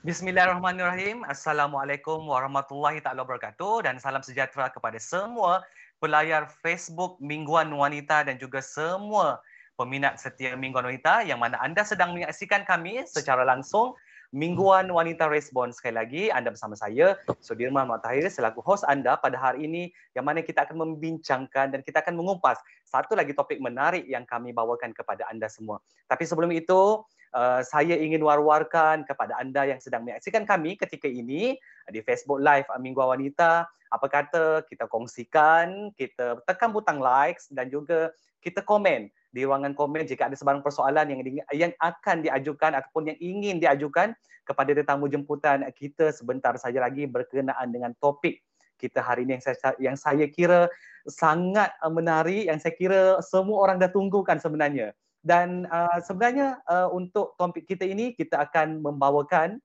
Bismillahirrahmanirrahim. Assalamualaikum warahmatullahi taala wabarakatuh dan salam sejahtera kepada semua pelayar Facebook Mingguan Wanita dan juga semua peminat setia Mingguan Wanita yang mana anda sedang menyaksikan kami secara langsung Mingguan Wanita Respon sekali lagi anda bersama saya Sudirman Matahir selaku host anda pada hari ini yang mana kita akan membincangkan dan kita akan mengupas satu lagi topik menarik yang kami bawakan kepada anda semua. Tapi sebelum itu uh, saya ingin war-warkan kepada anda yang sedang menyaksikan kami ketika ini di Facebook Live Mingguan Wanita. Apa kata? Kita kongsikan, kita tekan butang likes dan juga kita komen di ruangan komen jika ada sebarang persoalan yang yang akan diajukan ataupun yang ingin diajukan kepada tetamu jemputan kita. Sebentar saja lagi berkenaan dengan topik kita hari ini yang saya yang saya kira sangat uh, menarik yang saya kira semua orang dah tunggukan sebenarnya dan uh, sebenarnya uh, untuk topik kita ini kita akan membawakan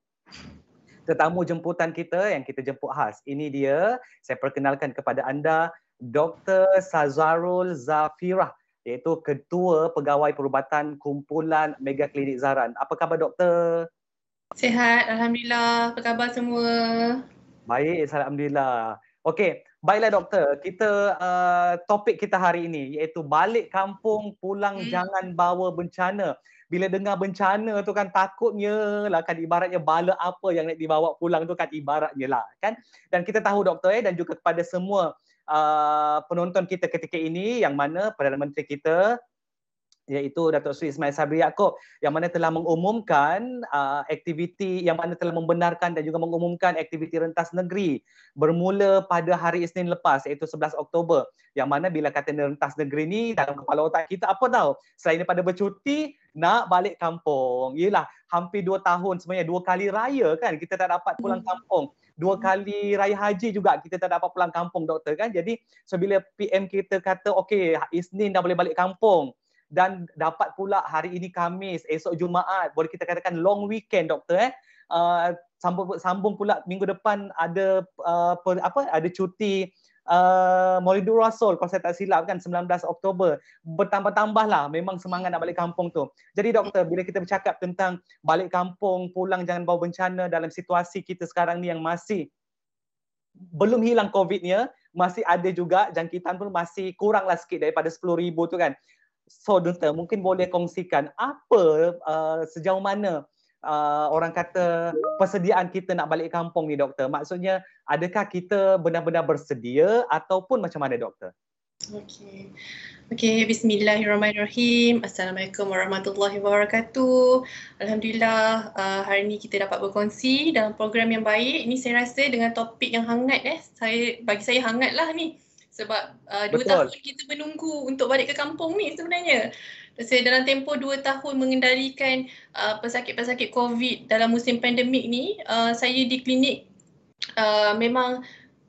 tetamu jemputan kita yang kita jemput khas. Ini dia, saya perkenalkan kepada anda Dr. Sazarul Zafirah iaitu Ketua Pegawai Perubatan Kumpulan Mega Klinik Zaran. Apa khabar doktor? Sehat, Alhamdulillah. Apa khabar semua? Baik, Alhamdulillah. Okey, baiklah doktor. Kita uh, topik kita hari ini iaitu balik kampung pulang hmm. jangan bawa bencana. Bila dengar bencana tu kan takutnya lah kan ibaratnya bala apa yang nak dibawa pulang tu kan ibaratnya lah kan. Dan kita tahu doktor eh dan juga kepada semua uh, penonton kita ketika ini yang mana Perdana Menteri kita iaitu Datuk Seri Ismail Sabri Yaakob yang mana telah mengumumkan uh, aktiviti yang mana telah membenarkan dan juga mengumumkan aktiviti rentas negeri bermula pada hari Isnin lepas iaitu 11 Oktober. Yang mana bila kata rentas negeri ni dalam kepala otak kita apa tahu selain daripada bercuti nak balik kampung. Ialah hampir dua tahun sebenarnya dua kali raya kan kita tak dapat pulang hmm. kampung. Dua kali raya haji juga kita tak dapat pulang kampung doktor kan? Jadi so bila PM kita kata okey Isnin dah boleh balik kampung dan dapat pula hari ini Kamis esok Jumaat boleh kita katakan long weekend doktor eh? Uh, sambung sambung pula minggu depan ada uh, per, apa ada cuti uh, Maulidur Rasul kalau saya tak silap kan 19 Oktober. Bertambah-tambah lah memang semangat nak balik kampung tu. Jadi doktor bila kita bercakap tentang balik kampung pulang jangan bawa bencana dalam situasi kita sekarang ni yang masih belum hilang COVID-nya masih ada juga jangkitan pun masih kurang lah sikit daripada 10,000 tu kan so doktor mungkin boleh kongsikan apa uh, sejauh mana uh, orang kata persediaan kita nak balik kampung ni doktor? Maksudnya adakah kita benar-benar bersedia ataupun macam mana doktor? Okey. Okey, bismillahirrahmanirrahim. Assalamualaikum warahmatullahi wabarakatuh. Alhamdulillah uh, hari ini kita dapat berkongsi dalam program yang baik. Ini saya rasa dengan topik yang hangat eh. Saya bagi saya hangatlah ni. Sebab uh, dua Betul. tahun kita menunggu untuk balik ke kampung ni sebenarnya saya dalam tempoh dua tahun mengendalikan uh, pesakit-pesakit COVID dalam musim pandemik ni, uh, saya di klinik uh, memang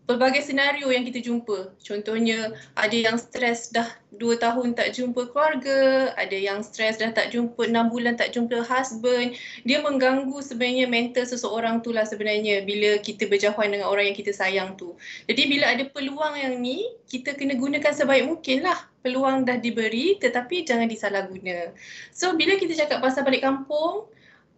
pelbagai senario yang kita jumpa. Contohnya ada yang stres dah dua tahun tak jumpa keluarga, ada yang stres dah tak jumpa enam bulan tak jumpa husband. Dia mengganggu sebenarnya mental seseorang tu lah sebenarnya bila kita berjauhan dengan orang yang kita sayang tu. Jadi bila ada peluang yang ni, kita kena gunakan sebaik mungkin lah. Peluang dah diberi tetapi jangan disalahguna. So bila kita cakap pasal balik kampung,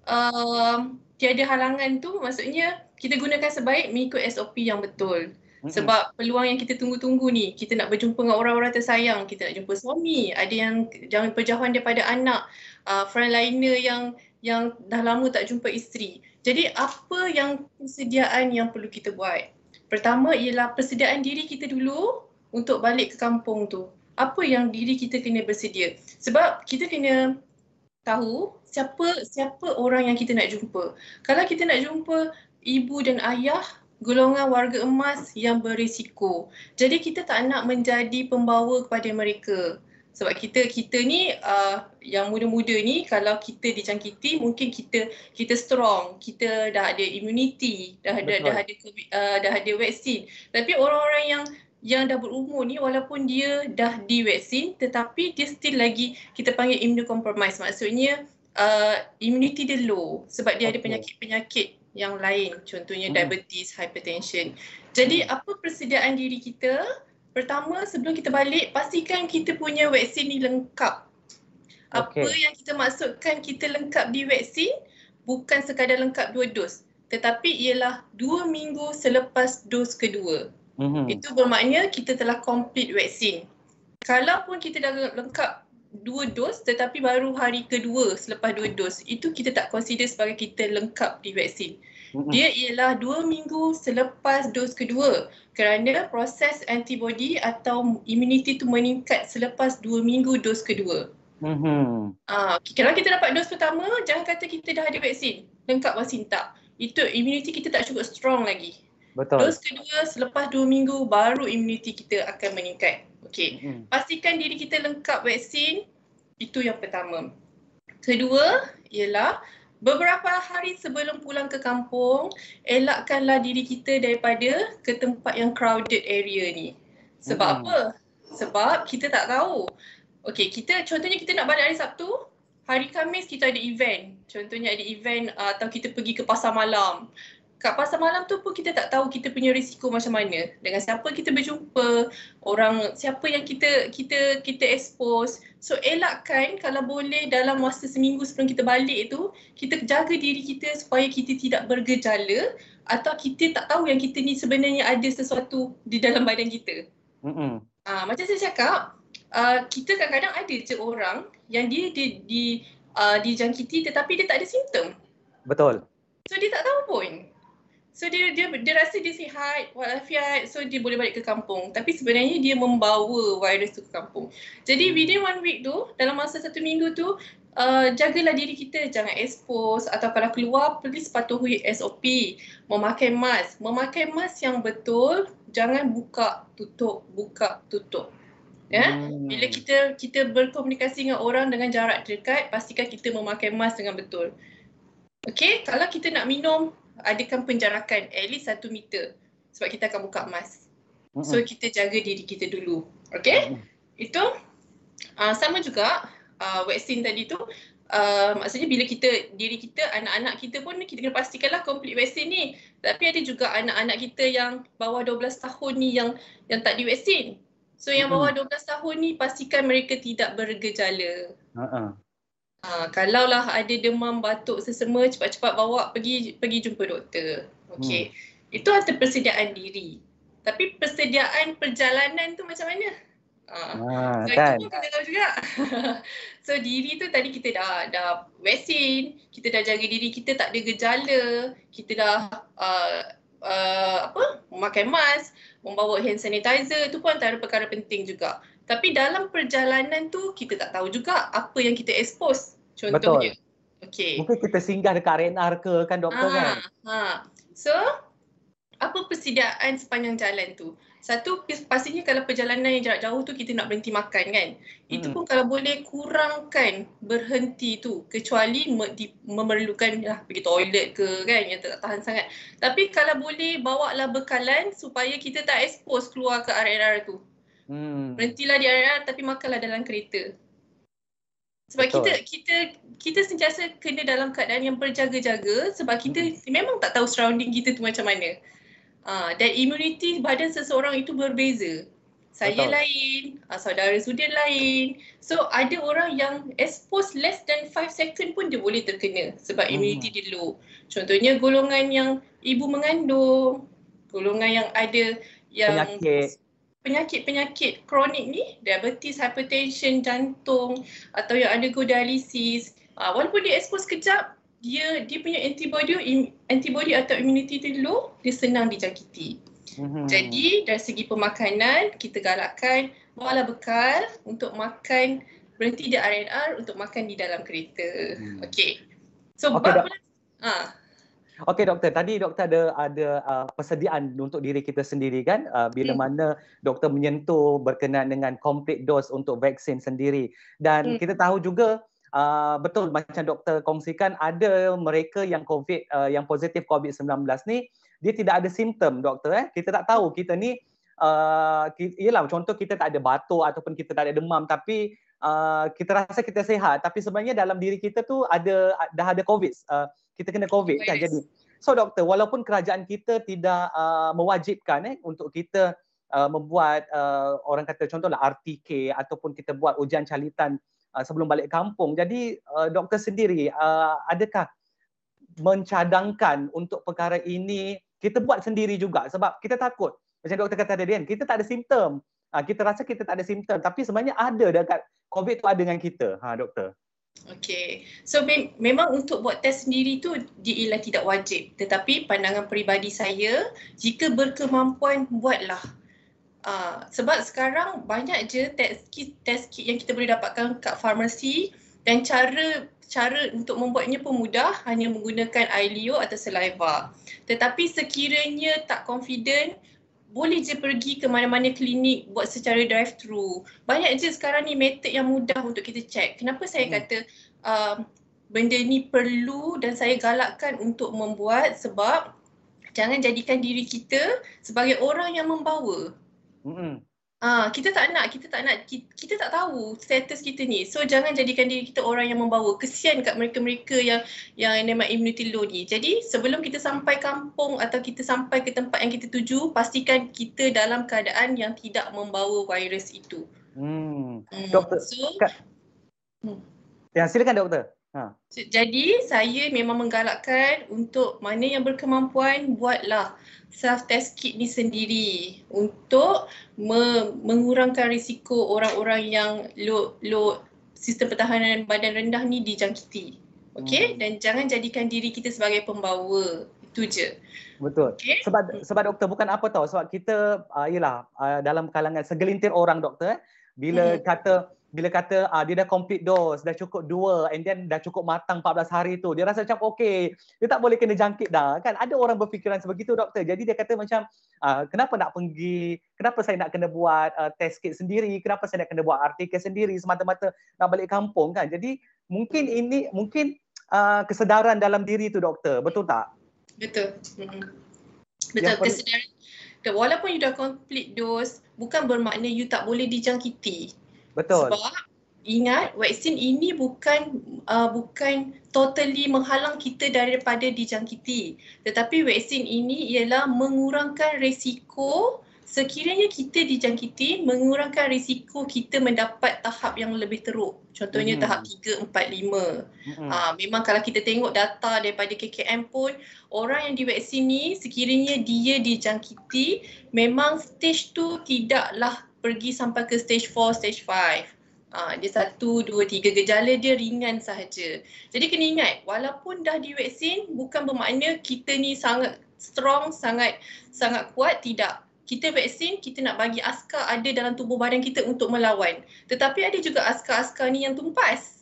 uh, tiada halangan tu maksudnya kita gunakan sebaik mengikut SOP yang betul. Sebab peluang yang kita tunggu-tunggu ni, kita nak berjumpa dengan orang-orang tersayang, kita nak jumpa suami, ada yang jangan berjauhan daripada anak, uh, frontliner yang yang dah lama tak jumpa isteri. Jadi apa yang persediaan yang perlu kita buat? Pertama ialah persediaan diri kita dulu untuk balik ke kampung tu. Apa yang diri kita kena bersedia? Sebab kita kena tahu siapa siapa orang yang kita nak jumpa. Kalau kita nak jumpa ibu dan ayah, golongan warga emas yang berisiko. Jadi kita tak nak menjadi pembawa kepada mereka. Sebab kita kita ni uh, yang muda-muda ni kalau kita dicangkiti mungkin kita kita strong, kita dah ada immunity, dah ada dah ada uh, dah ada vaksin. Tapi orang-orang yang yang dah berumur ni walaupun dia dah divaksin tetapi dia still lagi kita panggil immunocompromised. Maksudnya uh, immunity dia low sebab dia okay. ada penyakit-penyakit yang lain contohnya hmm. diabetes, hypertension. Jadi hmm. apa persediaan diri kita? Pertama sebelum kita balik pastikan kita punya vaksin ni lengkap. Apa okay. yang kita maksudkan kita lengkap di vaksin bukan sekadar lengkap dua dos. tetapi ialah dua minggu selepas dos kedua. Mm-hmm. Itu bermakna kita telah complete vaksin. Kalaupun kita dah lengkap dua dos tetapi baru hari kedua selepas dua dos, itu kita tak consider sebagai kita lengkap di vaksin. Dia ialah dua minggu selepas dos kedua kerana proses antibody atau immunity itu meningkat selepas dua minggu dos kedua. Mm-hmm. Uh, kalau kita dapat dos pertama, jangan kata kita dah ada vaksin. Lengkap vaksin tak. Itu immunity kita tak cukup strong lagi. Betul. Dos kedua, selepas dua minggu, baru immunity kita akan meningkat. Okay. Mm-hmm. Pastikan diri kita lengkap vaksin. Itu yang pertama. Kedua ialah beberapa hari sebelum pulang ke kampung, elakkanlah diri kita daripada ke tempat yang crowded area ni. Sebab mm-hmm. apa? Sebab kita tak tahu Okay, kita contohnya kita nak balik hari Sabtu, hari Khamis kita ada event. Contohnya ada event uh, atau kita pergi ke pasar malam. Kat pasar malam tu pun kita tak tahu kita punya risiko macam mana. Dengan siapa kita berjumpa, orang siapa yang kita kita kita expose. So elakkan kalau boleh dalam masa seminggu sebelum kita balik tu, kita jaga diri kita supaya kita tidak bergejala atau kita tak tahu yang kita ni sebenarnya ada sesuatu di dalam badan kita. Mm-hmm. Uh, macam saya cakap, uh, kita kadang-kadang ada je orang yang dia di di uh, dijangkiti tetapi dia tak ada simptom. Betul. So dia tak tahu pun. So dia dia dia rasa dia sihat, walafiat, so dia boleh balik ke kampung. Tapi sebenarnya dia membawa virus tu ke kampung. Jadi hmm. within one week tu, dalam masa satu minggu tu, uh, jagalah diri kita jangan expose atau kalau keluar please patuhi SOP. Memakai mask, memakai mask yang betul, jangan buka tutup, buka tutup ya hmm. bila kita kita berkomunikasi dengan orang dengan jarak dekat pastikan kita memakai mask dengan betul okey kalau kita nak minum adakan penjarakan at least satu meter sebab kita akan buka mask so kita jaga diri kita dulu. Hmm. itu uh, sama juga uh, vaksin tadi tu Uh, maksudnya bila kita diri kita anak-anak kita pun kita kena pastikanlah komplit vaksin ni. Tapi ada juga anak-anak kita yang bawah 12 tahun ni yang yang tak divaksin. So yang bawah 12 tahun ni pastikan mereka tidak bergejala. Uh-uh. Ha, kalaulah ada demam, batuk, sesama cepat-cepat bawa pergi pergi jumpa doktor. Okey. Hmm. Itu antara persediaan diri. Tapi persediaan perjalanan tu macam mana? Ha. Ah, so kan. itu kita tahu juga. so diri tu tadi kita dah dah vaksin, kita dah jaga diri kita tak ada gejala, kita dah uh, uh, apa? memakai mask, membawa hand sanitizer tu pun antara perkara penting juga. Tapi dalam perjalanan tu kita tak tahu juga apa yang kita expose. Contohnya. Betul. Okay. Mungkin kita singgah dekat RNR ke kan doktor ha, kan? Ha. So, apa persediaan sepanjang jalan tu? Satu pastinya kalau perjalanan yang jarak jauh tu kita nak berhenti makan kan. Hmm. Itu pun kalau boleh kurangkan berhenti tu kecuali me- di- memerlukan lah pergi toilet ke kan yang tak tahan sangat. Tapi kalau boleh bawa lah bekalan supaya kita tak expose keluar ke RNR tu. Hmm. Berhentilah di RNR tapi makanlah dalam kereta. Sebab Betul. kita kita kita sentiasa kena dalam keadaan yang berjaga-jaga sebab kita hmm. memang tak tahu surrounding kita tu macam mana. Uh, dan imuniti badan seseorang itu berbeza. Saya Betul. lain, uh, saudara Sudir lain. So ada orang yang expose less than 5 second pun dia boleh terkena sebab hmm. imuniti dia low. Contohnya golongan yang ibu mengandung, golongan yang ada yang penyakit-penyakit kronik ni, diabetes, hypertension, jantung atau yang ada go dialisis. Uh, walaupun dia expose kejap, dia dia punya antibody antibody atau immunity dia low dia senang dijangkiti. Mm-hmm. Jadi dari segi pemakanan kita galakkan bawalah bekal untuk makan berhenti di RNR untuk makan di dalam kereta. Mm. Okey. So okay, bab ah. Okey doktor, tadi doktor ada ada uh, persediaan untuk diri kita sendiri kan? Uh, bila hmm. mana doktor menyentuh berkenaan dengan complete dose untuk vaksin sendiri. Dan hmm. kita tahu juga uh, betul macam doktor kongsikan ada mereka yang covid uh, yang positif covid-19 ni dia tidak ada simptom doktor eh. Kita tak tahu. Kita ni uh, ialah contoh kita tak ada batuk ataupun kita tak ada demam tapi uh, kita rasa kita sihat tapi sebenarnya dalam diri kita tu ada dah ada covid uh, kita kena covid kan jadi. So doktor walaupun kerajaan kita tidak uh, mewajibkan eh untuk kita uh, membuat uh, orang kata contohlah RTK ataupun kita buat ujian calitan uh, sebelum balik kampung. Jadi uh, doktor sendiri uh, adakah mencadangkan untuk perkara ini kita buat sendiri juga? Sebab kita takut. Macam doktor kata tadi kan kita tak ada simptom. Ha, kita rasa kita tak ada simptom tapi sebenarnya ada dekat covid tu ada dengan kita. Ha doktor Okay, so me- memang untuk buat test sendiri tu dia ialah tidak wajib. Tetapi pandangan peribadi saya jika berkemampuan buatlah. Uh, sebab sekarang banyak je test kit, test kit yang kita boleh dapatkan kat farmasi dan cara cara untuk membuatnya pun mudah hanya menggunakan liur atau saliva. Tetapi sekiranya tak confident boleh je pergi ke mana-mana klinik buat secara drive thru. Banyak je sekarang ni method yang mudah untuk kita check. Kenapa saya hmm. kata uh, benda ni perlu dan saya galakkan untuk membuat sebab jangan jadikan diri kita sebagai orang yang membawa. Hmm. Ah, kita tak nak, kita tak nak, kita, kita tak tahu status kita ni. So jangan jadikan diri kita orang yang membawa. Kesian kat mereka-mereka yang yang memang immunity low ni. Jadi sebelum kita sampai kampung atau kita sampai ke tempat yang kita tuju, pastikan kita dalam keadaan yang tidak membawa virus itu. Hmm. hmm. Doktor. So, hmm. Ya, silakan doktor. Ha. Jadi saya memang menggalakkan untuk mana yang berkemampuan buatlah self test kit ni sendiri untuk me- mengurangkan risiko orang-orang yang low low sistem pertahanan badan rendah ni dijangkiti. Okey hmm. dan jangan jadikan diri kita sebagai pembawa. Itu je. Betul. Okay. Sebab sebab doktor bukan apa tahu sebab kita uh, yalah uh, dalam kalangan segelintir orang doktor eh, bila hmm. kata bila kata uh, dia dah complete dose, dah cukup dua and then dah cukup matang 14 hari tu, dia rasa macam okey, dia tak boleh kena jangkit dah. Kan ada orang berfikiran sebegitu doktor. Jadi dia kata macam uh, kenapa nak pergi, kenapa saya nak kena buat uh, test kit sendiri, kenapa saya nak kena buat artikel sendiri semata-mata nak balik kampung kan. Jadi mungkin ini mungkin uh, kesedaran dalam diri tu doktor, betul tak? Betul. Mm-hmm. Betul kesedaran. Walaupun you dah complete dose, bukan bermakna you tak boleh dijangkiti. Betul. Sebab ingat vaksin ini bukan uh, bukan totally menghalang kita daripada dijangkiti. Tetapi vaksin ini ialah mengurangkan risiko sekiranya kita dijangkiti mengurangkan risiko kita mendapat tahap yang lebih teruk. Contohnya hmm. tahap 3, 4, 5. Hmm. Uh, memang kalau kita tengok data daripada KKM pun orang yang divaksin ni sekiranya dia dijangkiti memang stage tu tidaklah pergi sampai ke stage 4, stage 5. Uh, dia satu, dua, tiga gejala dia ringan sahaja. Jadi kena ingat, walaupun dah divaksin bukan bermakna kita ni sangat strong, sangat sangat kuat, tidak. Kita vaksin, kita nak bagi askar ada dalam tubuh badan kita untuk melawan. Tetapi ada juga askar-askar ni yang tumpas.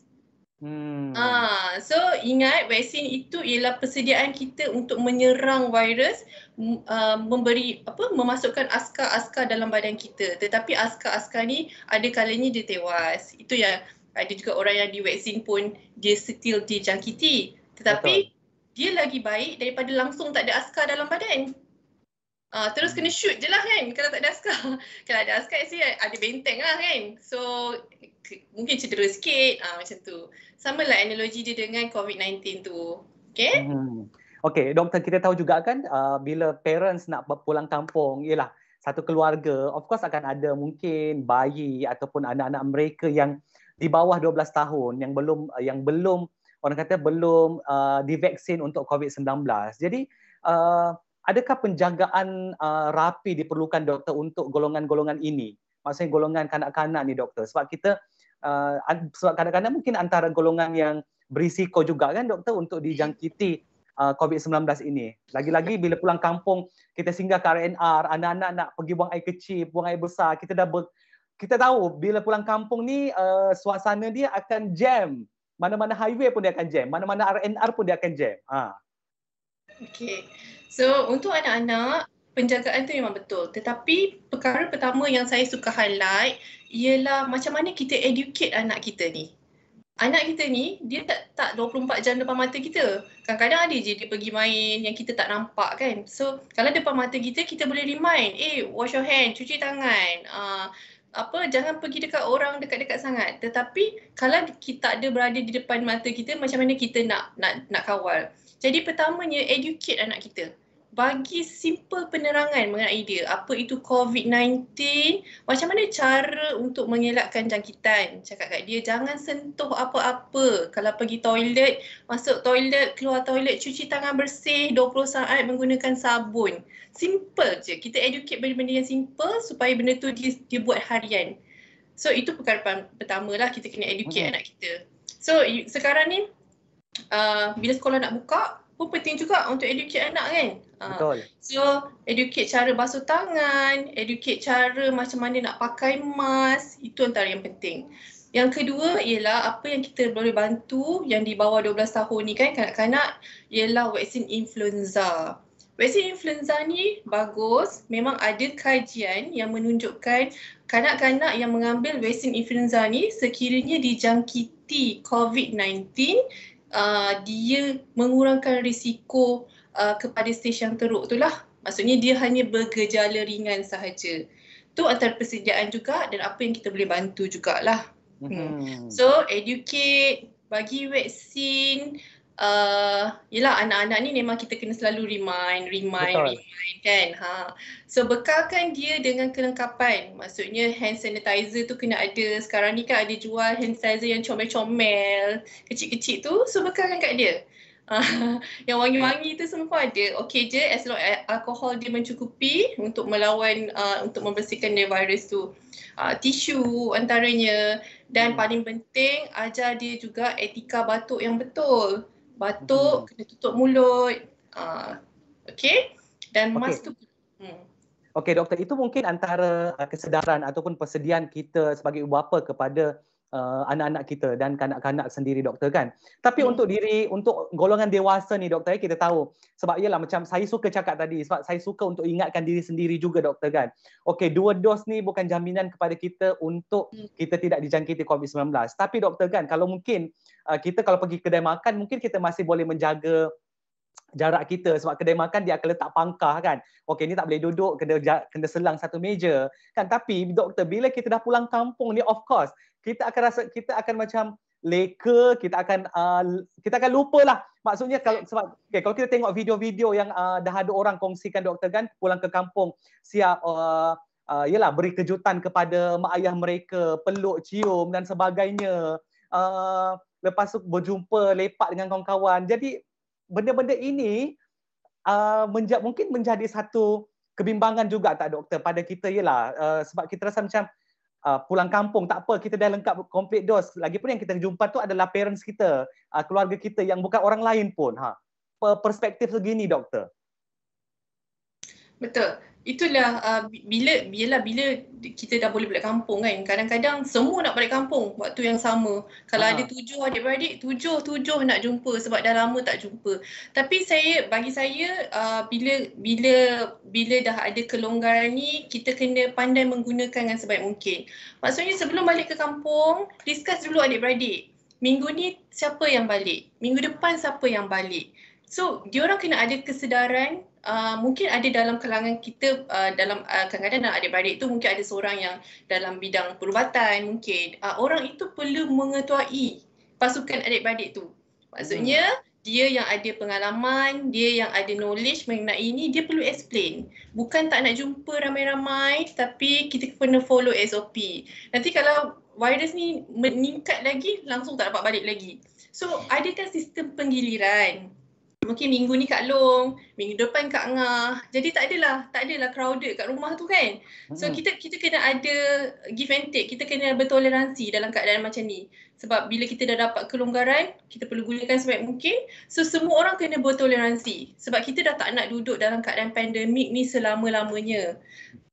Hmm. Ah, so ingat vaksin itu ialah persediaan kita untuk menyerang virus, uh, memberi apa memasukkan askar-askar dalam badan kita. Tetapi askar-askar ni ada kalanya dia tewas. Itu yang ada juga orang yang divaksin pun dia still dijangkiti. Tetapi Betul. dia lagi baik daripada langsung tak ada askar dalam badan. Uh, terus kena shoot je lah kan kalau tak ada askar. kalau ada askar ada benteng lah kan. So mungkin cedera sikit uh, macam tu. Sama lah analogi dia dengan COVID-19 tu. Okay? Hmm. Okay, doktor kita tahu juga kan uh, bila parents nak pulang kampung, ialah satu keluarga, of course akan ada mungkin bayi ataupun anak-anak mereka yang di bawah 12 tahun yang belum yang belum orang kata belum uh, divaksin untuk COVID-19. Jadi uh, adakah penjagaan uh, rapi diperlukan doktor untuk golongan-golongan ini? Maksudnya golongan kanak-kanak ni doktor. Sebab kita uh, sebab kadang-kadang mungkin antara golongan yang berisiko juga kan doktor untuk dijangkiti uh, COVID-19 ini. Lagi-lagi bila pulang kampung kita singgah ke RNR, anak-anak nak pergi buang air kecil, buang air besar, kita dah ber, kita tahu bila pulang kampung ni uh, suasana dia akan jam. Mana-mana highway pun dia akan jam, mana-mana RNR pun dia akan jam. Ha. Okay. So untuk anak-anak, penjagaan tu memang betul. Tetapi perkara pertama yang saya suka highlight ialah macam mana kita educate anak kita ni. Anak kita ni, dia tak tak 24 jam depan mata kita. Kadang-kadang ada je dia pergi main yang kita tak nampak kan. So kalau depan mata kita, kita boleh remind, eh wash your hand, cuci tangan. Uh, apa jangan pergi dekat orang dekat-dekat sangat tetapi kalau kita ada berada di depan mata kita macam mana kita nak nak nak kawal jadi pertamanya educate anak kita bagi simple penerangan mengenai dia. Apa itu COVID-19, macam mana cara untuk mengelakkan jangkitan. Cakap kat dia, jangan sentuh apa-apa. Kalau pergi toilet, masuk toilet, keluar toilet, cuci tangan bersih 20 saat menggunakan sabun. Simple je. Kita educate benda-benda yang simple supaya benda tu dia, dia buat harian. So itu perkara pertama lah kita kena educate hmm. anak kita. So sekarang ni uh, bila sekolah nak buka, pun penting juga untuk educate anak kan. Ah, Betul. Uh, so educate cara basuh tangan, educate cara macam mana nak pakai mask, itu antara yang penting. Yang kedua ialah apa yang kita boleh bantu yang di bawah 12 tahun ni kan kanak-kanak ialah vaksin influenza. Vaksin influenza ni bagus, memang ada kajian yang menunjukkan kanak-kanak yang mengambil vaksin influenza ni sekiranya dijangkiti COVID-19 uh, dia mengurangkan risiko uh, kepada stage yang teruk tu lah. Maksudnya dia hanya bergejala ringan sahaja. Tu antara persediaan juga dan apa yang kita boleh bantu jugalah. Hmm. hmm. So educate, bagi vaksin, uh, yelah anak-anak ni memang kita kena selalu remind, remind, Betul. remind kan. Ha. So bekalkan dia dengan kelengkapan. Maksudnya hand sanitizer tu kena ada. Sekarang ni kan ada jual hand sanitizer yang comel-comel, kecil-kecil tu. So bekalkan kat dia. Uh, yang wangi-wangi tu semua pun ada. Okey je as long as alkohol dia mencukupi untuk melawan, uh, untuk membersihkan dia virus tu. Uh, tisu antaranya. Dan hmm. paling penting ajar dia juga etika batuk yang betul batuk, hmm. kena tutup mulut. Uh, okay? Dan okay. mask tu. Hmm. Okey doktor, itu mungkin antara uh, kesedaran ataupun persediaan kita sebagai ibu bapa kepada uh, anak-anak kita dan kanak-kanak sendiri doktor kan. Tapi hmm. untuk diri untuk golongan dewasa ni doktor eh, kita tahu sebab ialah macam saya suka cakap tadi sebab saya suka untuk ingatkan diri sendiri juga doktor kan. Okey, dua dos ni bukan jaminan kepada kita untuk hmm. kita tidak dijangkiti COVID-19. Tapi doktor kan kalau mungkin uh, kita kalau pergi kedai makan mungkin kita masih boleh menjaga jarak kita. Sebab kedai makan dia akan letak pangkah kan. Okey ni tak boleh duduk kena kena selang satu meja. Kan tapi doktor bila kita dah pulang kampung ni of course kita akan rasa kita akan macam leka kita akan uh, kita akan lupalah maksudnya kalau sebab okay, kalau kita tengok video-video yang uh, dah ada orang kongsikan doktor kan pulang ke kampung siap uh, uh, yalah beri kejutan kepada mak ayah mereka peluk cium dan sebagainya. Uh, lepas tu berjumpa lepak dengan kawan-kawan. Jadi benda-benda ini uh, menja- mungkin menjadi satu kebimbangan juga tak doktor? Pada kita ialah uh, sebab kita rasa macam uh, pulang kampung tak apa kita dah lengkap complete dos. Lagipun yang kita jumpa tu adalah parents kita uh, keluarga kita yang bukan orang lain pun ha. Perspektif segini doktor. Betul itulah uh, bila bila bila kita dah boleh balik kampung kan kadang-kadang semua nak balik kampung waktu yang sama. Kalau Aha. ada tujuh adik-beradik tujuh tujuh nak jumpa sebab dah lama tak jumpa. Tapi saya bagi saya uh, bila bila bila dah ada kelonggaran ni kita kena pandai menggunakan dengan sebaik mungkin. Maksudnya sebelum balik ke kampung discuss dulu adik-beradik. Minggu ni siapa yang balik? Minggu depan siapa yang balik? So diorang kena ada kesedaran Uh, mungkin ada dalam kalangan kita uh, dalam uh, kadang-kadang dalam adik-beradik tu mungkin ada seorang yang dalam bidang perubatan mungkin. Uh, orang itu perlu mengetuai pasukan adik-beradik tu. Maksudnya hmm. dia yang ada pengalaman dia yang ada knowledge mengenai ini dia perlu explain. Bukan tak nak jumpa ramai-ramai tapi kita kena follow SOP nanti kalau virus ni meningkat lagi langsung tak dapat balik lagi. So adakan sistem penggiliran mungkin minggu ni Kak Long, minggu depan Kak Ngah. Jadi tak adalah, tak adalah crowded kat rumah tu kan. So hmm. kita kita kena ada give and take, kita kena bertoleransi dalam keadaan macam ni. Sebab bila kita dah dapat kelonggaran, kita perlu gunakan sebaik mungkin. So semua orang kena bertoleransi. Sebab kita dah tak nak duduk dalam keadaan pandemik ni selama-lamanya.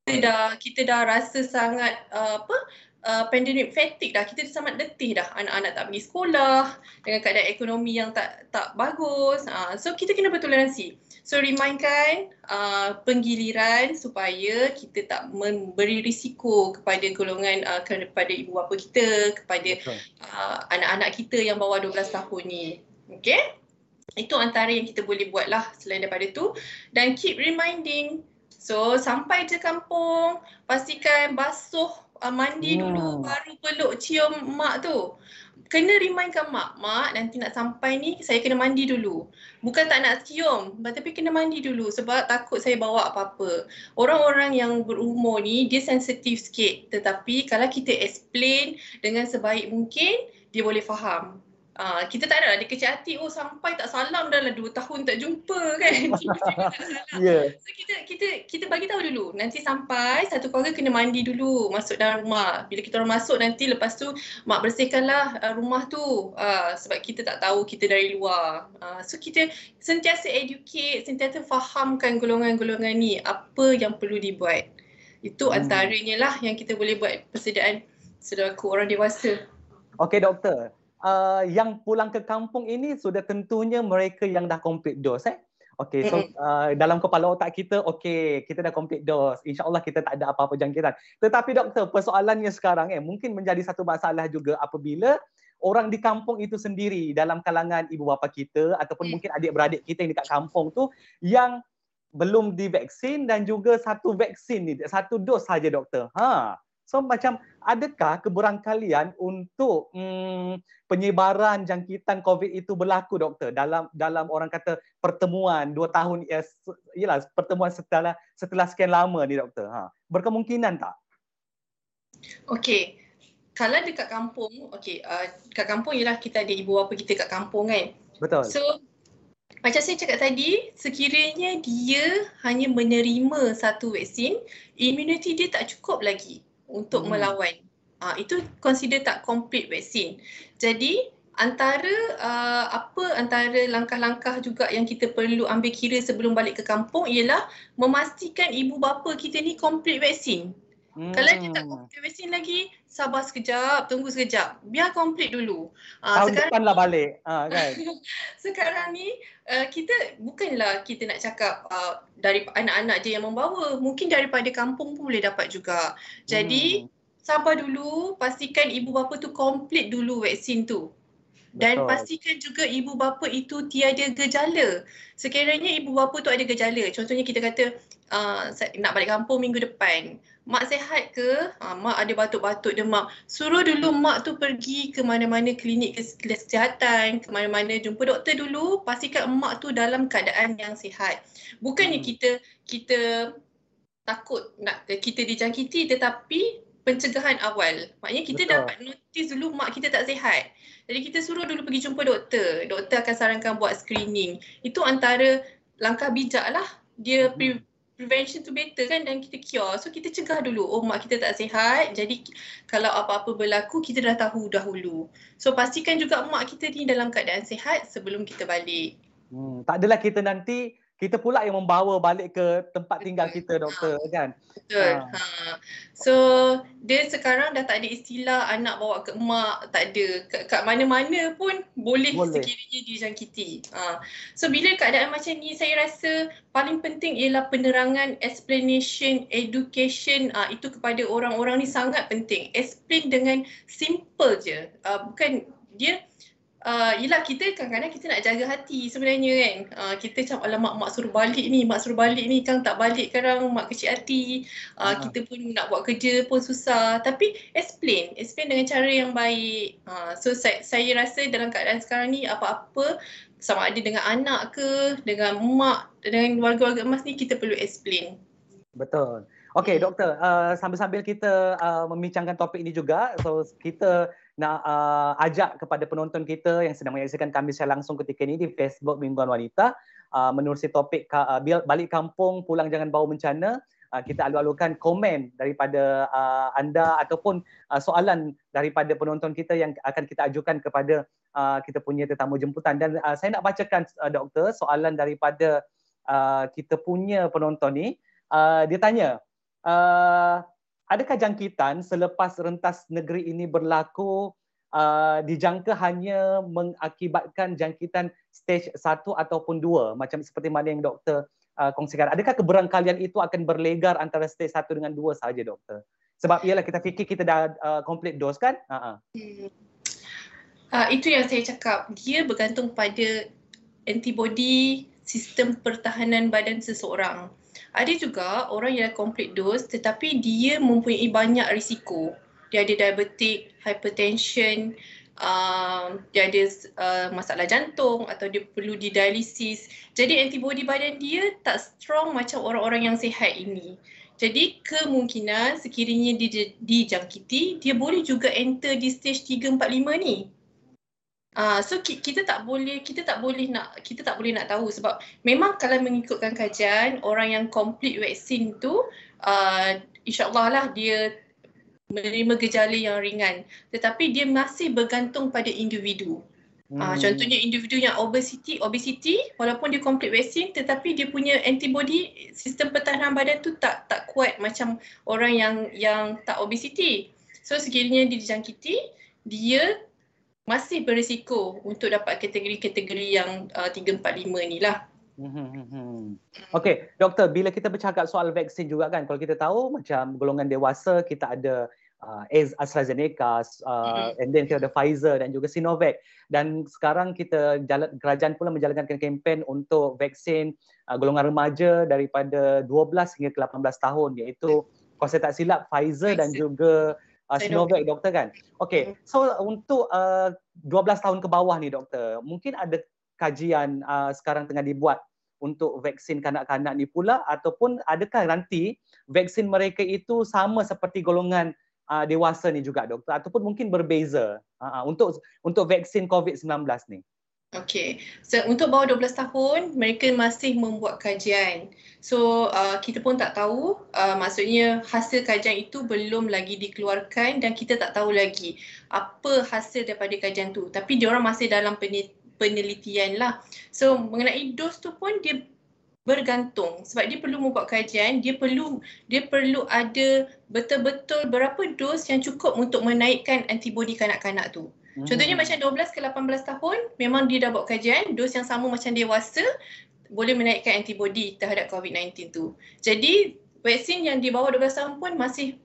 Kita dah kita dah rasa sangat uh, apa uh, pandemic fatigue dah kita dah sangat letih dah. Anak-anak tak pergi sekolah dengan keadaan ekonomi yang tak tak bagus. Uh, so kita kena bertoleransi. So remindkan uh, penggiliran supaya kita tak memberi risiko kepada golongan uh, kepada ibu bapa kita kepada uh, anak-anak kita yang bawah 12 tahun ni. Okay? Itu antara yang kita boleh buat lah selain daripada tu. Dan keep reminding. So sampai je kampung pastikan basuh uh, mandi hmm. dulu baru peluk cium mak tu. kena remindkan mak, mak nanti nak sampai ni saya kena mandi dulu. Bukan tak nak cium, tapi kena mandi dulu sebab takut saya bawa apa-apa. Orang-orang yang berumur ni dia sensitif sikit tetapi kalau kita explain dengan sebaik mungkin dia boleh faham. Uh, kita tak ada lah, dia kecil hati, oh sampai tak salam dah lah dua tahun tak jumpa kan. yeah. So kita kita kita bagi tahu dulu, nanti sampai satu keluarga kena mandi dulu masuk dalam rumah. Bila kita orang masuk nanti lepas tu mak bersihkanlah uh, rumah tu uh, sebab kita tak tahu kita dari luar. Uh, so kita sentiasa educate, sentiasa fahamkan golongan-golongan ni apa yang perlu dibuat. Itu hmm. antaranya lah yang kita boleh buat persediaan selaku orang dewasa. Okey doktor, uh, yang pulang ke kampung ini sudah tentunya mereka yang dah complete dose eh. Okay, so uh, dalam kepala otak kita, okay, kita dah complete dose. InsyaAllah kita tak ada apa-apa jangkitan. Tetapi doktor, persoalannya sekarang eh, mungkin menjadi satu masalah juga apabila orang di kampung itu sendiri dalam kalangan ibu bapa kita ataupun mm. mungkin adik-beradik kita yang dekat kampung tu yang belum divaksin dan juga satu vaksin ni, satu dos saja doktor. Ha. So macam adakah keberangkalian untuk hmm, penyebaran jangkitan COVID itu berlaku doktor? Dalam dalam orang kata pertemuan dua tahun ya yalah pertemuan setelah setelah sekian lama ni doktor. Ha. Berkemungkinan tak? Okey. Kalau dekat kampung okey uh, dekat kampung ialah kita ada ibu bapa kita kat kampung kan? Betul. So macam saya cakap tadi, sekiranya dia hanya menerima satu vaksin, imuniti dia tak cukup lagi untuk hmm. melawan. Uh, itu consider tak complete vaksin. Jadi antara uh, apa antara langkah-langkah juga yang kita perlu ambil kira sebelum balik ke kampung ialah memastikan ibu bapa kita ni complete vaksin. Hmm. Kalau dia tak complete vaksin lagi, sabar sekejap, tunggu sekejap. Biar complete dulu. Uh, Tahun sekarang, depanlah balik. Uh, kan? sekarang ni uh, kita bukanlah kita nak cakap uh, dari anak-anak je yang membawa. Mungkin daripada kampung pun boleh dapat juga. Jadi hmm. sabar dulu, pastikan ibu bapa tu complete dulu vaksin tu. Dan Betul. pastikan juga ibu bapa itu tiada gejala. Sekiranya ibu bapa tu ada gejala, contohnya kita kata uh, nak balik kampung minggu depan. Mak sehat ke? Uh, mak ada batuk-batuk demam. Suruh dulu mak tu pergi ke mana-mana klinik kesihatan, ke mana-mana jumpa doktor dulu, pastikan mak tu dalam keadaan yang sihat. Bukannya hmm. kita kita takut nak kita dijangkiti tetapi pencegahan awal. Maknanya kita Betul. dapat notis dulu mak kita tak sihat. Jadi kita suruh dulu pergi jumpa doktor. Doktor akan sarankan buat screening. Itu antara langkah bijak lah. Dia hmm. pre- prevention to better kan dan kita cure. So kita cegah dulu. Oh mak kita tak sihat. Jadi kalau apa-apa berlaku kita dah tahu dahulu. So pastikan juga mak kita ni dalam keadaan sihat sebelum kita balik. Hmm, tak adalah kita nanti kita pula yang membawa balik ke tempat tinggal kita doktor ha. kan betul ha. ha. so dia sekarang dah tak ada istilah anak bawa ke emak tak ada kat, kat mana-mana pun boleh, boleh. sekiranya dijangkiti ha. so bila keadaan macam ni saya rasa paling penting ialah penerangan explanation education ha, itu kepada orang-orang ni sangat penting explain dengan simple je ha, bukan dia uh, yelah kita kadang-kadang kita nak jaga hati sebenarnya kan. Uh, kita macam alamak mak suruh balik ni, mak suruh balik ni kan tak balik sekarang mak kecil hati. Uh, uh. Kita pun nak buat kerja pun susah. Tapi explain, explain dengan cara yang baik. Uh, so saya, saya rasa dalam keadaan sekarang ni apa-apa sama ada dengan anak ke, dengan mak, dengan warga-warga emas ni kita perlu explain. Betul. Okay doktor, uh, sambil-sambil kita uh, membincangkan topik ini juga, so kita nak uh, ajak kepada penonton kita yang sedang menyaksikan kami secara langsung ketika ini di Facebook Mingguan Wanita. Uh, menerusi topik uh, balik kampung pulang jangan bawa bencana. Uh, kita alu-alukan komen daripada uh, anda ataupun uh, soalan daripada penonton kita yang akan kita ajukan kepada uh, kita punya tetamu jemputan. Dan uh, saya nak bacakan uh, doktor soalan daripada uh, kita punya penonton ni. Uh, dia tanya uh, adakah jangkitan selepas rentas negeri ini berlaku uh, dijangka hanya mengakibatkan jangkitan stage 1 ataupun 2 macam seperti mana yang doktor uh, kongsikan. Adakah keberangkalian itu akan berlegar antara stage 1 dengan 2 saja doktor? Sebab ialah kita fikir kita dah uh, complete dose kan? Uh-huh. uh, itu yang saya cakap. Dia bergantung pada antibody sistem pertahanan badan seseorang ada juga orang yang complete dose tetapi dia mempunyai banyak risiko. Dia ada diabetik, hypertension, uh, dia ada uh, masalah jantung atau dia perlu didialisis. Jadi antibody badan dia tak strong macam orang-orang yang sihat ini. Jadi kemungkinan sekiranya dia dijangkiti, dia boleh juga enter di stage 3 4 5 ni. Uh, so kita tak boleh kita tak boleh nak kita tak boleh nak tahu sebab memang kalau mengikutkan kajian orang yang complete vaksin tu uh, insyaallah lah dia menerima gejala yang ringan tetapi dia masih bergantung pada individu. Ah, hmm. Uh, contohnya individu yang obesity obesity walaupun dia complete vaksin tetapi dia punya antibody sistem pertahanan badan tu tak tak kuat macam orang yang yang tak obesity. So sekiranya dia dijangkiti dia masih berisiko untuk dapat kategori-kategori yang uh, 3, 4, 5 ni lah. Hmm, hmm, hmm, okay, doktor, bila kita bercakap soal vaksin juga kan, kalau kita tahu macam golongan dewasa kita ada uh, AstraZeneca, uh, and then kita ada Pfizer dan juga Sinovac. Dan sekarang kita jalan, kerajaan pula menjalankan kempen untuk vaksin uh, golongan remaja daripada 12 hingga ke 18 tahun iaitu kalau saya tak silap Pfizer dan juga uh, Sinovac doktor kan. Okay, hmm. so untuk uh, 12 tahun ke bawah ni doktor, mungkin ada kajian uh, sekarang tengah dibuat untuk vaksin kanak-kanak ni pula ataupun adakah nanti vaksin mereka itu sama seperti golongan uh, dewasa ni juga doktor ataupun mungkin berbeza uh, untuk untuk vaksin COVID-19 ni? Okay, so untuk bawah 12 tahun mereka masih membuat kajian. So uh, kita pun tak tahu, uh, maksudnya hasil kajian itu belum lagi dikeluarkan dan kita tak tahu lagi apa hasil daripada kajian tu. Tapi dia orang masih dalam penelitian lah. So mengenai dos tu pun dia bergantung sebab dia perlu membuat kajian, dia perlu dia perlu ada betul-betul berapa dos yang cukup untuk menaikkan antibodi kanak-kanak tu. Hmm. Contohnya macam 12 ke 18 tahun, memang dia dah buat kajian, dos yang sama macam dewasa boleh menaikkan antibodi terhadap COVID-19 tu. Jadi vaksin yang di bawah 12 tahun pun masih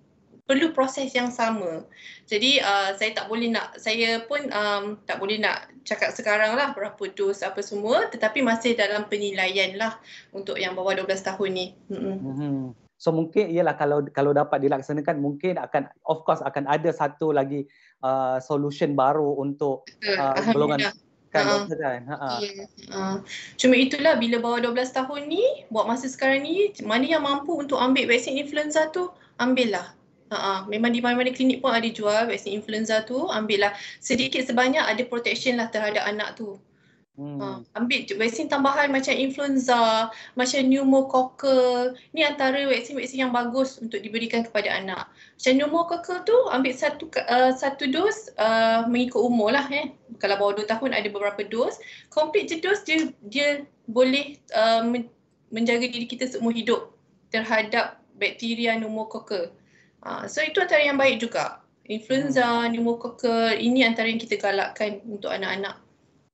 perlu proses yang sama. Jadi uh, saya tak boleh nak, saya pun um, tak boleh nak cakap sekarang lah berapa dos apa semua tetapi masih dalam penilaian lah untuk yang bawah 12 tahun ni. Mm-hmm. So mungkin ialah kalau kalau dapat dilaksanakan mungkin akan of course akan ada satu lagi uh, solution baru untuk uh, golongan kan uh, doktor kan. Ha. Yeah. Uh, cuma itulah bila bawah 12 tahun ni buat masa sekarang ni mana yang mampu untuk ambil vaksin influenza tu ambillah. Uh, memang di mana-mana klinik pun ada jual vaksin influenza tu ambillah sedikit sebanyak ada protection lah terhadap anak tu. Hmm. Uh, ambil vaksin tambahan macam influenza, macam pneumococcal. Ni antara vaksin-vaksin yang bagus untuk diberikan kepada anak. Macam pneumococcal tu ambil satu uh, satu dos uh, mengikut umur lah. Eh. Kalau bawah 2 tahun ada beberapa dos. Complete je dos dia, dia boleh uh, menjaga diri kita seumur hidup terhadap bakteria pneumococcal. Uh, so itu antara yang baik juga. Influenza, hmm. pneumococcal, ini antara yang kita galakkan untuk anak-anak.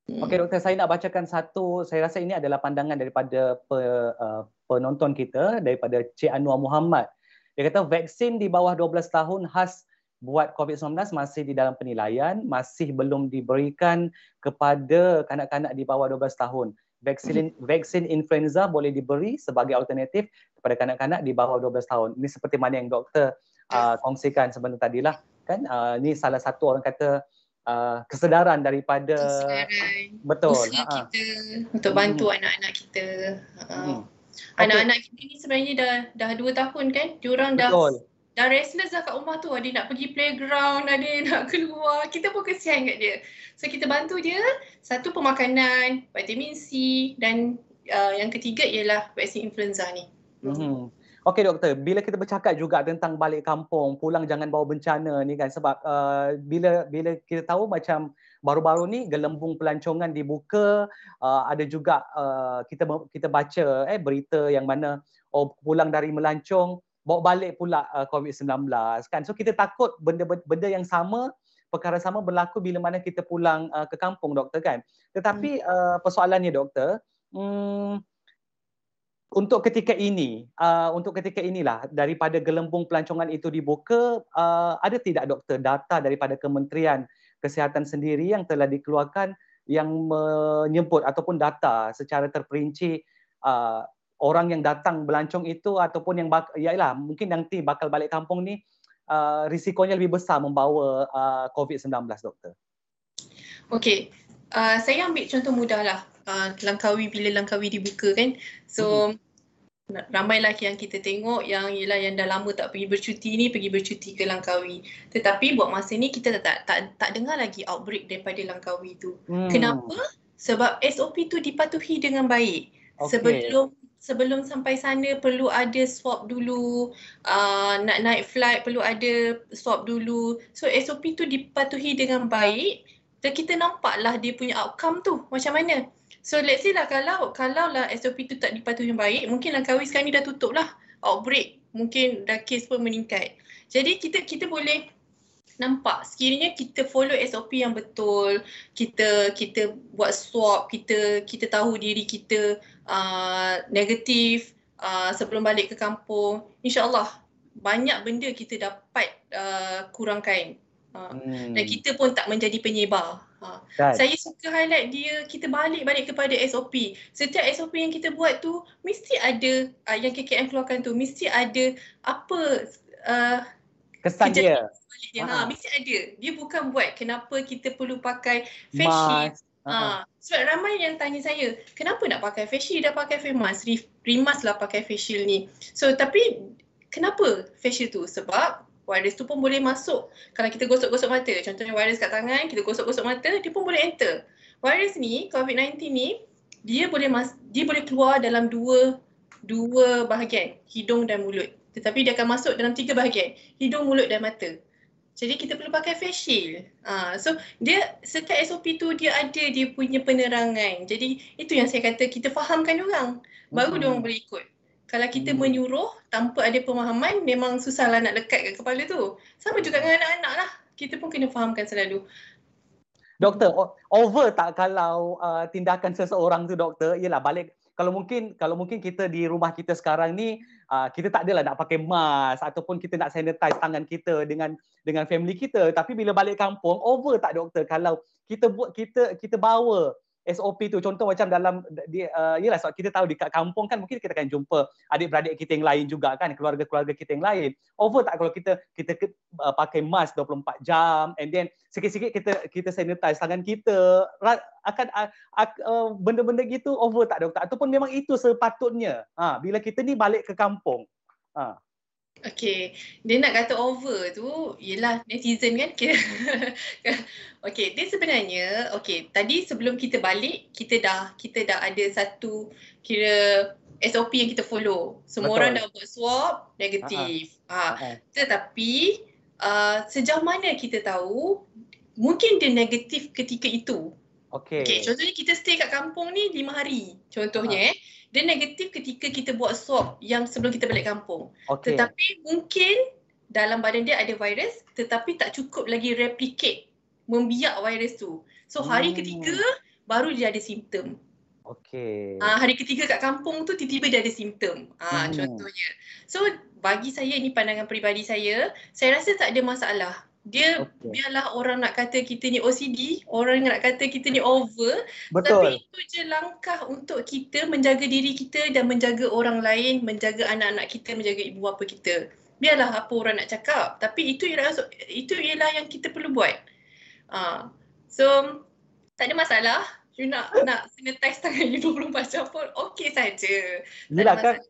Hmm. Okey doktor, saya nak bacakan satu, saya rasa ini adalah pandangan daripada pe, uh, penonton kita daripada Cik Anwar Muhammad. Dia kata vaksin di bawah 12 tahun khas buat COVID-19 masih di dalam penilaian, masih belum diberikan kepada kanak-kanak di bawah 12 tahun. Vaksin hmm. vaksin influenza boleh diberi sebagai alternatif kepada kanak-kanak di bawah 12 tahun. Ini seperti mana yang doktor uh, kongsikan sebentar tadilah kan. Uh, ini salah satu orang kata uh, kesedaran daripada kesedaran. betul Usaha uh kita untuk bantu hmm. anak-anak kita. Uh, hmm. Anak-anak kita ni sebenarnya dah dah 2 tahun kan? Diorang dah dah restless dah kat rumah tu. Ada nak pergi playground, ada nak keluar. Kita pun kesian kat dia. So kita bantu dia satu pemakanan, vitamin C dan uh, yang ketiga ialah vaksin influenza ni. Hmm. Okey doktor, bila kita bercakap juga tentang balik kampung, pulang jangan bawa bencana ni kan sebab uh, bila bila kita tahu macam baru-baru ni gelembung pelancongan dibuka, uh, ada juga uh, kita kita baca eh berita yang mana oh pulang dari melancong bawa balik pula uh, COVID-19 kan. So kita takut benda-benda yang sama perkara sama berlaku bila mana kita pulang uh, ke kampung doktor kan. Tetapi hmm. uh, persoalannya doktor, hmm, untuk ketika ini, uh, untuk ketika inilah daripada gelembung pelancongan itu dibuka, uh, ada tidak doktor data daripada Kementerian Kesihatan sendiri yang telah dikeluarkan yang menyebut ataupun data secara terperinci uh, orang yang datang belancong itu ataupun yang bak- yalah mungkin nanti bakal balik kampung ni uh, risikonya lebih besar membawa uh, COVID-19 doktor. Okay, uh, saya ambil contoh mudah lah. Uh, Langkawi bila Langkawi dibuka kan. So, hmm ramai lagi yang kita tengok yang ialah yang dah lama tak pergi bercuti ni pergi bercuti ke Langkawi. Tetapi buat masa ni kita tak tak tak dengar lagi outbreak daripada Langkawi tu. Hmm. Kenapa? Sebab SOP tu dipatuhi dengan baik. Okay. Sebelum sebelum sampai sana perlu ada swab dulu. Uh, nak naik flight perlu ada swab dulu. So SOP tu dipatuhi dengan baik dan kita nampaklah dia punya outcome tu macam mana. So let's say lah kalau kalau lah SOP tu tak dipatuhi baik, mungkin Langkawi sekarang ni dah tutup lah outbreak. Mungkin dah kes pun meningkat. Jadi kita kita boleh nampak sekiranya kita follow SOP yang betul, kita kita buat swab, kita kita tahu diri kita uh, negatif uh, sebelum balik ke kampung, insyaAllah banyak benda kita dapat uh, kurangkan. Uh, hmm. Dan kita pun tak menjadi penyebar. Ha. Saya suka highlight dia kita balik-balik kepada SOP. Setiap SOP yang kita buat tu mesti ada uh, yang KKM keluarkan tu mesti ada apa uh, kesan dia. dia. Ha. ha mesti ada. Dia bukan buat kenapa kita perlu pakai face shield. Ha. Sebab ramai yang tanya saya, kenapa nak pakai face shield dah pakai face mask? Rimas lah pakai face shield ni. So tapi kenapa face shield tu? Sebab virus tu pun boleh masuk. Kalau kita gosok-gosok mata, contohnya virus kat tangan, kita gosok-gosok mata, dia pun boleh enter. Virus ni, COVID-19 ni, dia boleh mas dia boleh keluar dalam dua dua bahagian, hidung dan mulut. Tetapi dia akan masuk dalam tiga bahagian, hidung, mulut dan mata. Jadi kita perlu pakai face shield. Ha, so dia setiap SOP tu dia ada dia punya penerangan. Jadi itu yang saya kata kita fahamkan orang. Baru hmm. dia orang boleh ikut. Kalau kita hmm. menyuruh tanpa ada pemahaman memang susahlah nak lekat kat kepala tu. Sama juga dengan anak-anak lah. Kita pun kena fahamkan selalu. Doktor, over tak kalau uh, tindakan seseorang tu doktor ialah balik kalau mungkin kalau mungkin kita di rumah kita sekarang ni uh, kita tak adalah nak pakai mask ataupun kita nak sanitize tangan kita dengan dengan family kita tapi bila balik kampung over tak doktor kalau kita buat kita kita bawa SOP tu contoh macam dalam dia uh, yalah sebab kita tahu dekat kampung kan mungkin kita akan jumpa adik-beradik kita yang lain juga kan keluarga-keluarga kita yang lain. Over tak kalau kita kita uh, pakai mask 24 jam and then sikit-sikit kita kita sanitize tangan kita akan uh, uh, benda-benda gitu over tak doktor? Ataupun memang itu sepatutnya. Ha bila kita ni balik ke kampung. Ha Okay, dia nak kata over tu ialah netizen kan kira. okay, dia sebenarnya okay tadi sebelum kita balik kita dah kita dah ada satu kira SOP yang kita follow. Semua Betul. orang dah buat swab negatif. Ha. Uh-huh. Tetapi uh, sejauh mana kita tahu mungkin dia negatif ketika itu. Okay. okay. Contohnya kita stay kat kampung ni lima hari. Contohnya uh-huh. eh dia negatif ketika kita buat swab yang sebelum kita balik kampung. Okay. Tetapi mungkin dalam badan dia ada virus tetapi tak cukup lagi replicate membiak virus tu. So hari hmm. ketiga baru dia ada simptom. Okey. Ah hari ketiga kat kampung tu tiba-tiba dia ada simptom. Ah hmm. contohnya. So bagi saya ini pandangan peribadi saya, saya rasa tak ada masalah dia okay. biarlah orang nak kata kita ni OCD, orang nak kata kita ni over. Betul. Tapi itu je langkah untuk kita menjaga diri kita dan menjaga orang lain, menjaga anak-anak kita, menjaga ibu bapa kita. Biarlah apa orang nak cakap. Tapi itu ialah, itu ialah yang kita perlu buat. Uh, so, tak ada masalah. You nak nak sanitize tangan you 24 jam pun okey saja. Yelah kan,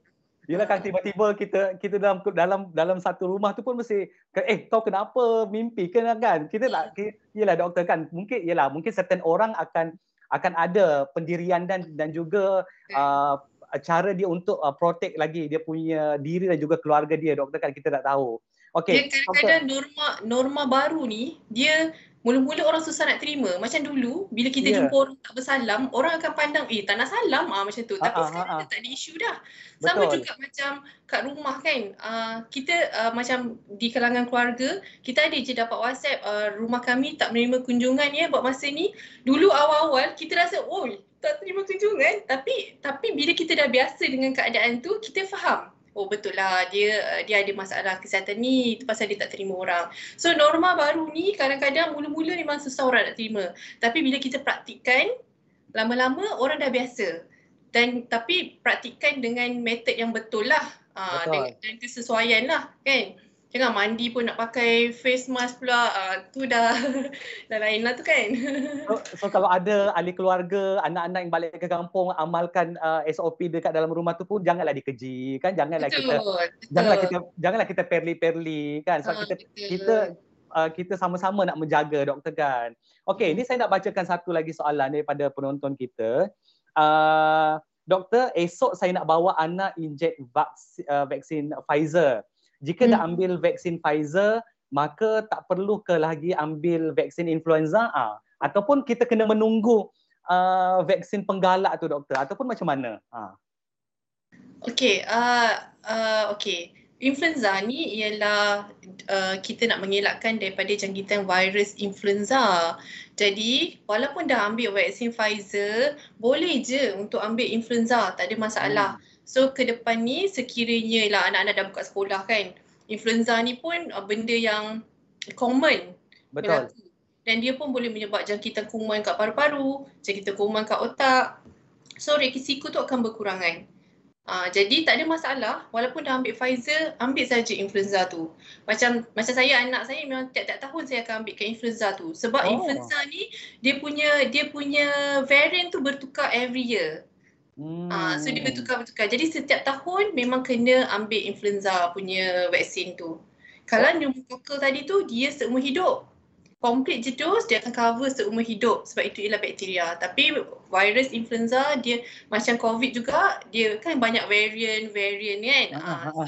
Yelah kan tiba-tiba kita kita dalam dalam dalam satu rumah tu pun mesti eh kau kenapa mimpi ke kan kita nak yalah doktor kan mungkin yalah mungkin certain orang akan akan ada pendirian dan dan juga uh, cara dia untuk uh, protect lagi dia punya diri dan juga keluarga dia doktor kan kita tak tahu. Okey. Kadang-kadang norma norma baru ni dia mula-mula orang susah nak terima. Macam dulu, bila kita yeah. jumpa orang tak bersalam, orang akan pandang, eh tak nak salam ah macam tu. Tapi uh-huh, sekarang uh-huh. tak ada isu dah. Betul. Sama juga macam kat rumah kan, uh, kita uh, macam di kalangan keluarga, kita ada je dapat WhatsApp, uh, rumah kami tak menerima kunjungan ya buat masa ni. Dulu awal-awal, kita rasa, oh tak terima kunjungan. Tapi tapi bila kita dah biasa dengan keadaan tu, kita faham oh betul lah dia uh, dia ada masalah kesihatan ni itu pasal dia tak terima orang. So norma baru ni kadang-kadang mula-mula memang susah orang nak terima. Tapi bila kita praktikkan lama-lama orang dah biasa. Dan tapi praktikkan dengan metod yang betul lah. Uh, betul. Dan, dan kesesuaian lah kan. Jangan mandi pun nak pakai face mask pula. Uh, tu dah dah lain lah tu kan. so, so kalau ada ahli keluarga, anak-anak yang balik ke kampung amalkan uh, SOP dekat dalam rumah tu pun janganlah dikeji kan. Janganlah betul, kita betul. janganlah kita janganlah kita perli-perli kan. Sebab uh, kita betul. kita uh, kita sama-sama nak menjaga doktor kan. Okey, ini saya nak bacakan satu lagi soalan daripada penonton kita. Uh, doktor, esok saya nak bawa anak inject vaksin, uh, vaksin Pfizer. Jika hmm. dah ambil vaksin Pfizer, maka tak perlu ke lagi ambil vaksin influenza A ataupun kita kena menunggu uh, vaksin penggalak tu doktor ataupun macam mana? Ha. Okey, uh, uh, okey. Influenza ni ialah uh, kita nak mengelakkan daripada jangkitan virus influenza. Jadi, walaupun dah ambil vaksin Pfizer, boleh je untuk ambil influenza, tak ada masalah. Hmm. So ke depan ni sekiranya lah anak-anak dah buka sekolah kan, influenza ni pun uh, benda yang common. Betul. Dan dia pun boleh menyebab jangkitan kuman kat paru-paru, jangkitan kuman kat otak. So risiko tu akan berkurangan. Uh, jadi tak ada masalah walaupun dah ambil Pfizer, ambil saja influenza tu. Macam macam saya anak saya memang tiap-tiap tahun saya akan ambil ke influenza tu. Sebab oh. influenza ni dia punya dia punya variant tu bertukar every year. Hmm. Uh, so dia bertukar-bertukar. Jadi setiap tahun memang kena ambil influenza punya vaksin tu. Kalau oh. pneumococcal tadi tu dia seumur hidup. Complete je dos dia akan cover seumur hidup sebab itu ialah bakteria. Tapi virus influenza dia macam covid juga dia kan banyak variant-variant kan. Uh,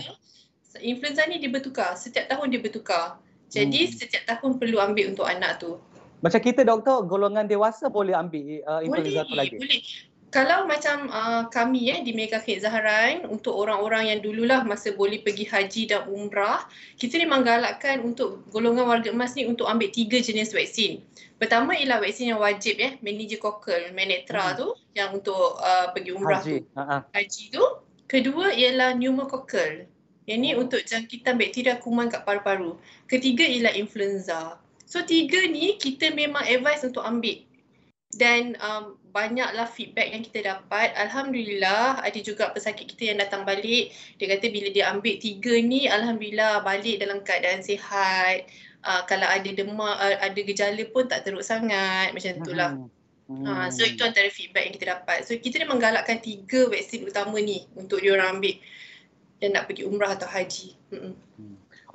so, influenza ni dia bertukar. Setiap tahun dia bertukar. Jadi hmm. setiap tahun perlu ambil untuk anak tu. Macam kita doktor golongan dewasa boleh ambil uh, influenza boleh, tu lagi? Boleh kalau macam uh, kami eh di Mega Kek Zahrain untuk orang-orang yang dululah masa boleh pergi haji dan umrah, kita memang galakkan untuk golongan warga emas ni untuk ambil tiga jenis vaksin. Pertama ialah vaksin yang wajib eh, meningococcal, Menetra hmm. tu yang untuk uh, pergi umrah haji. tu. Uh-huh. Haji tu. Kedua ialah pneumococcal. Yang ni untuk jangkitan bakteria kuman kat paru-paru. Ketiga ialah influenza. So tiga ni kita memang advise untuk ambil. Dan um, banyaklah feedback yang kita dapat. Alhamdulillah ada juga pesakit kita yang datang balik. Dia kata bila dia ambil tiga ni, Alhamdulillah balik dalam keadaan sihat. Uh, kalau ada demam, uh, ada gejala pun tak teruk sangat. Macam tu lah. Hmm. Uh, so itu antara feedback yang kita dapat. So kita ni menggalakkan tiga vaksin utama ni untuk diorang ambil dan nak pergi umrah atau haji. Hmm.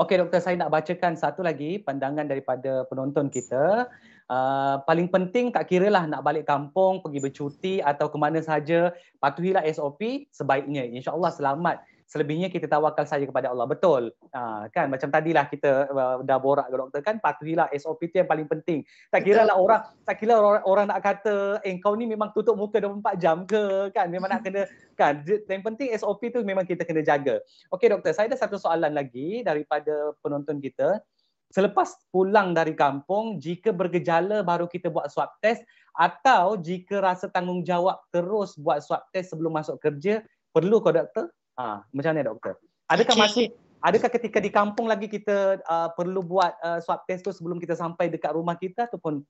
Okey doktor, saya nak bacakan satu lagi pandangan daripada penonton kita. Uh, paling penting tak kira lah nak balik kampung, pergi bercuti atau ke mana saja, patuhilah SOP sebaiknya. InsyaAllah selamat. Selebihnya kita tawakal saja kepada Allah. Betul. Uh, kan macam tadilah kita uh, dah borak ke doktor kan, patuhilah SOP itu yang paling penting. Tak kira lah orang, tak kira orang, orang nak kata, eh kau ni memang tutup muka 24 jam ke kan, memang nak kena kan. Yang penting SOP tu memang kita kena jaga. Okey doktor, saya ada satu soalan lagi daripada penonton kita selepas pulang dari kampung jika bergejala baru kita buat swab test atau jika rasa tanggungjawab terus buat swab test sebelum masuk kerja perlu ke doktor? Ha, macam mana doktor? Adakah okay. masih adakah ketika di kampung lagi kita uh, perlu buat uh, swab test tu sebelum kita sampai dekat rumah kita ataupun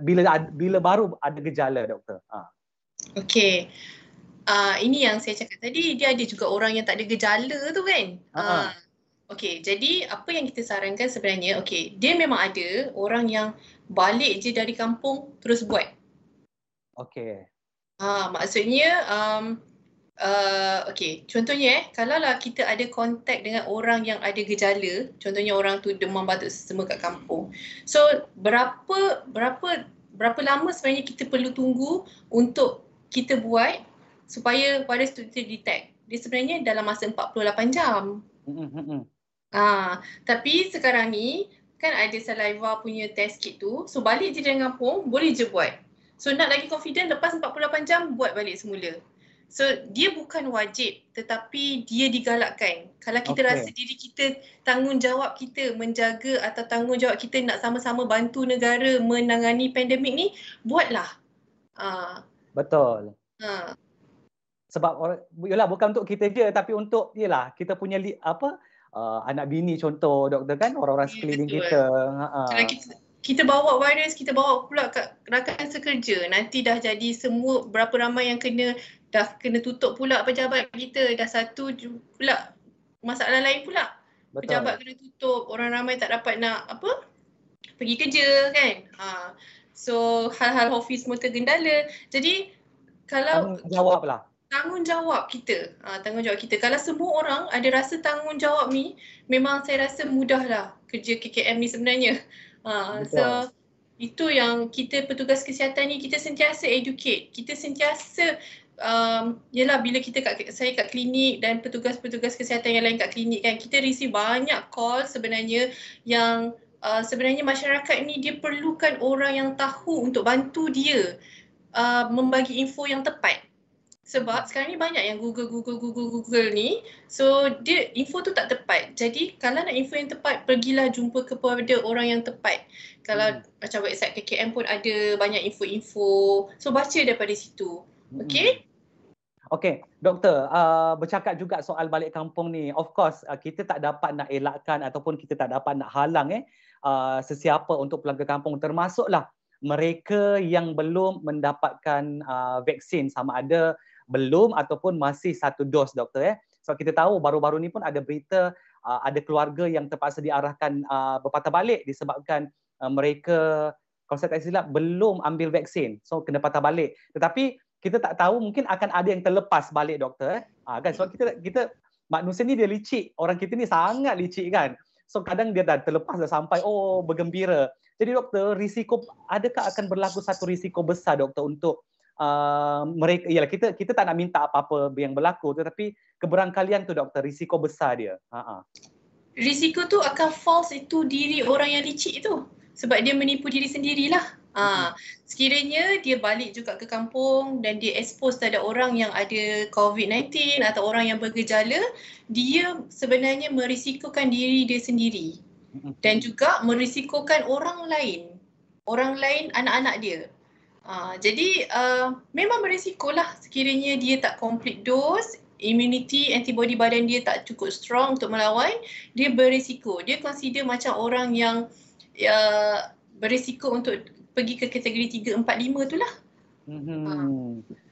bila bila baru ada gejala doktor? Ha. Okey. Uh, ini yang saya cakap tadi dia ada juga orang yang tak ada gejala tu kan. Uh, Okay, jadi apa yang kita sarankan sebenarnya, okay, dia memang ada orang yang balik je dari kampung terus buat. Okay. Ha, maksudnya, um, uh, okay, contohnya eh, kalau lah kita ada kontak dengan orang yang ada gejala, contohnya orang tu demam batuk semua kat kampung. So, berapa berapa berapa lama sebenarnya kita perlu tunggu untuk kita buat supaya virus tu detect? Dia sebenarnya dalam masa 48 jam. Mm-hmm. Ah, tapi sekarang ni kan ada saliva punya test kit tu. So balik je dengan kampung, boleh je buat. So nak lagi confident lepas 48 jam buat balik semula. So dia bukan wajib tetapi dia digalakkan. Kalau kita okay. rasa diri kita tanggungjawab kita menjaga atau tanggungjawab kita nak sama-sama bantu negara menangani pandemik ni, buatlah. Ah. Betul. Ha. Sebab yalah bukan untuk kita je tapi untuk yalah kita punya li, apa uh, anak bini contoh doktor kan orang-orang ya, sekeliling kita. Ha. kita kita bawa virus, kita bawa pula kat rakan sekerja. Nanti dah jadi semua berapa ramai yang kena dah kena tutup pula pejabat kita. Dah satu pula masalah lain pula. Betul. pejabat kena tutup, orang ramai tak dapat nak apa? pergi kerja kan. Ha. So hal-hal office semua tergendala. Jadi kalau tanggungjawab lah. Tanggungjawab kita. Ha, tanggungjawab kita. Kalau semua orang ada rasa tanggungjawab ni, memang saya rasa mudahlah kerja KKM ni sebenarnya. Ha, so itu yang kita petugas kesihatan ni kita sentiasa educate. Kita sentiasa um, yelah bila kita kat, saya kat klinik dan petugas-petugas kesihatan yang lain kat klinik kan kita receive banyak call sebenarnya yang uh, sebenarnya masyarakat ni dia perlukan orang yang tahu untuk bantu dia uh, membagi info yang tepat. Sebab sekarang ni banyak yang Google, Google, Google, Google ni. So dia info tu tak tepat. Jadi kalau nak info yang tepat, pergilah jumpa kepada orang yang tepat. Kalau hmm. macam website KKM pun ada banyak info-info. So baca daripada situ. Okay? Hmm. Okay, doktor, uh, bercakap juga soal balik kampung ni. Of course, uh, kita tak dapat nak elakkan ataupun kita tak dapat nak halang eh uh, sesiapa untuk pulang ke kampung termasuklah mereka yang belum mendapatkan uh, vaksin sama ada belum ataupun masih satu dos doktor eh. Sebab kita tahu baru-baru ni pun ada berita uh, ada keluarga yang terpaksa diarahkan uh, berpatah balik disebabkan uh, mereka kalau saya tak silap belum ambil vaksin. So kena patah balik. Tetapi kita tak tahu mungkin akan ada yang terlepas balik doktor eh. Ha, kan sebab kita kita manusia ni dia licik. Orang kita ni sangat licik kan. So kadang dia dah terlepas dah sampai oh bergembira. Jadi doktor risiko adakah akan berlaku satu risiko besar doktor untuk uh, mereka ialah kita kita tak nak minta apa-apa yang berlaku tetapi keberangkalian tu doktor risiko besar dia. Ha ah. Risiko tu akan false itu diri orang yang licik tu. Sebab dia menipu diri sendirilah. Ha, sekiranya dia balik juga ke kampung dan dia expose pada orang yang ada COVID-19 atau orang yang bergejala, dia sebenarnya merisikokan diri dia sendiri dan juga merisikokan orang lain. Orang lain anak-anak dia. Ha, jadi uh, memang berisikolah sekiranya dia tak complete dose, immunity, antibody badan dia tak cukup strong untuk melawan, dia berisiko. Dia consider macam orang yang uh, berisiko untuk pergi ke kategori 3, 4, 5 tu lah. Hmm. Ha.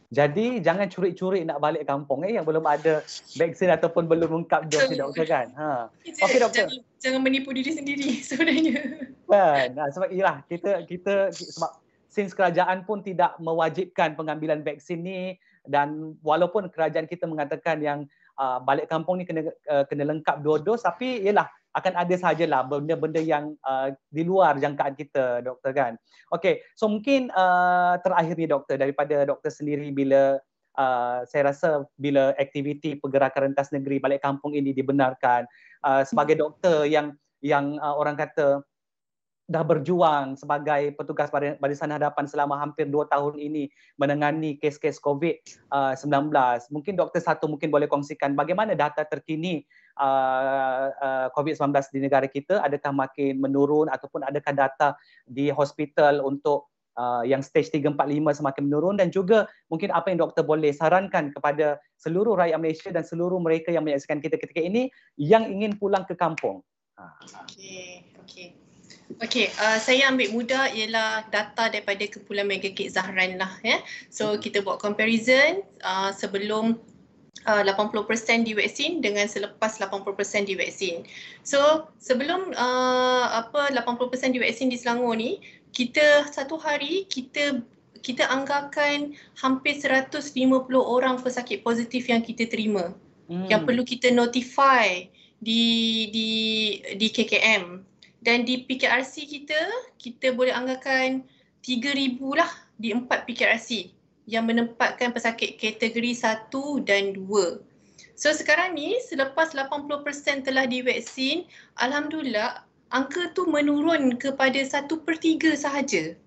Jadi jangan curi-curi nak balik kampung eh yang belum ada vaksin ataupun belum lengkap dos ni doktor kan. Ha. Okey doktor. Jangan, jangan menipu diri sendiri sebenarnya. Kan. Nah, sebab ialah kita kita sebab since kerajaan pun tidak mewajibkan pengambilan vaksin ni dan walaupun kerajaan kita mengatakan yang uh, balik kampung ni kena uh, kena lengkap dua dos tapi ialah akan ada sajalah benda-benda yang uh, di luar jangkaan kita doktor kan. Okey, so mungkin uh, terakhir ni doktor daripada doktor sendiri bila uh, saya rasa bila aktiviti pergerakan rentas negeri balik kampung ini dibenarkan uh, sebagai doktor yang yang uh, orang kata dah berjuang sebagai petugas barisan hadapan selama hampir dua tahun ini menangani kes-kes COVID-19. Mungkin doktor satu mungkin boleh kongsikan bagaimana data terkini uh, uh, COVID-19 di negara kita adakah makin menurun ataupun adakah data di hospital untuk uh, yang stage 3 4 5 semakin menurun dan juga mungkin apa yang doktor boleh sarankan kepada seluruh rakyat Malaysia dan seluruh mereka yang menyaksikan kita ketika ini yang ingin pulang ke kampung. Okey, okey. Okey, uh, saya ambil mudah ialah data daripada kumpulan Mega Kit Zahran lah ya. So hmm. kita buat comparison uh, sebelum uh, 80% divaksin dengan selepas 80% divaksin. So sebelum uh, apa 80% divaksin di Selangor ni, kita satu hari kita kita anggarkan hampir 150 orang pesakit positif yang kita terima. Hmm. Yang perlu kita notify di di di KKM dan di PKRC kita kita boleh anggarkan 3000 lah di empat PKRC yang menempatkan pesakit kategori 1 dan 2. So sekarang ni selepas 80% telah divaksin, Alhamdulillah angka tu menurun kepada 1 per 3 sahaja.